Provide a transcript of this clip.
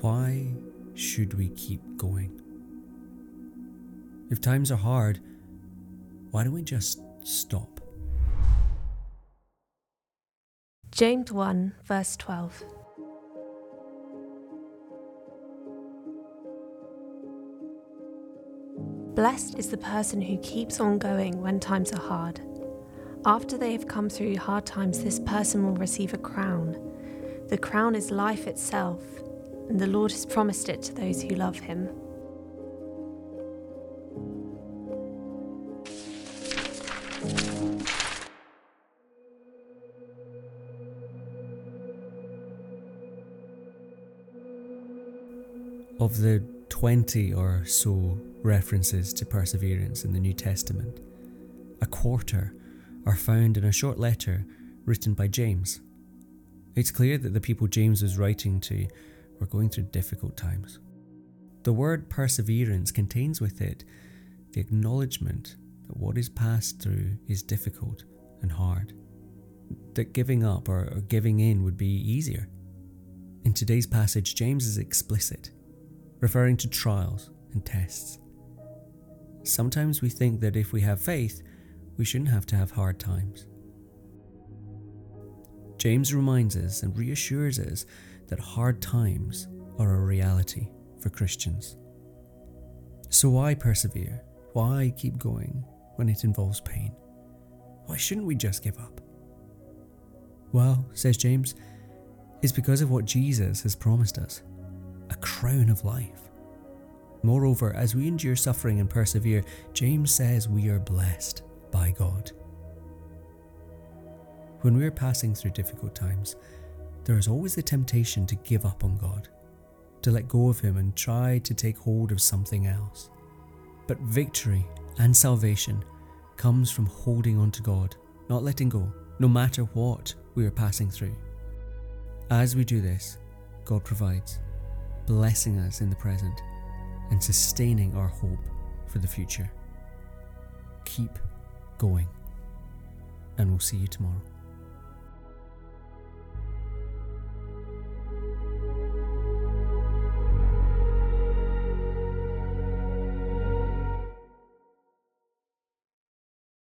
Why should we keep going? If times are hard, why don't we just stop? James 1, verse 12. Blessed is the person who keeps on going when times are hard. After they have come through hard times, this person will receive a crown. The crown is life itself, and the Lord has promised it to those who love him. Of the 20 or so references to perseverance in the New Testament, a quarter are found in a short letter written by James. It's clear that the people James was writing to were going through difficult times. The word perseverance contains with it the acknowledgement that what is passed through is difficult and hard, that giving up or, or giving in would be easier. In today's passage, James is explicit, referring to trials and tests. Sometimes we think that if we have faith, we shouldn't have to have hard times. James reminds us and reassures us that hard times are a reality for Christians. So, why persevere? Why keep going when it involves pain? Why shouldn't we just give up? Well, says James, it's because of what Jesus has promised us a crown of life. Moreover, as we endure suffering and persevere, James says we are blessed by God. When we are passing through difficult times, there is always the temptation to give up on God, to let go of Him and try to take hold of something else. But victory and salvation comes from holding on to God, not letting go, no matter what we are passing through. As we do this, God provides, blessing us in the present and sustaining our hope for the future. Keep going, and we'll see you tomorrow.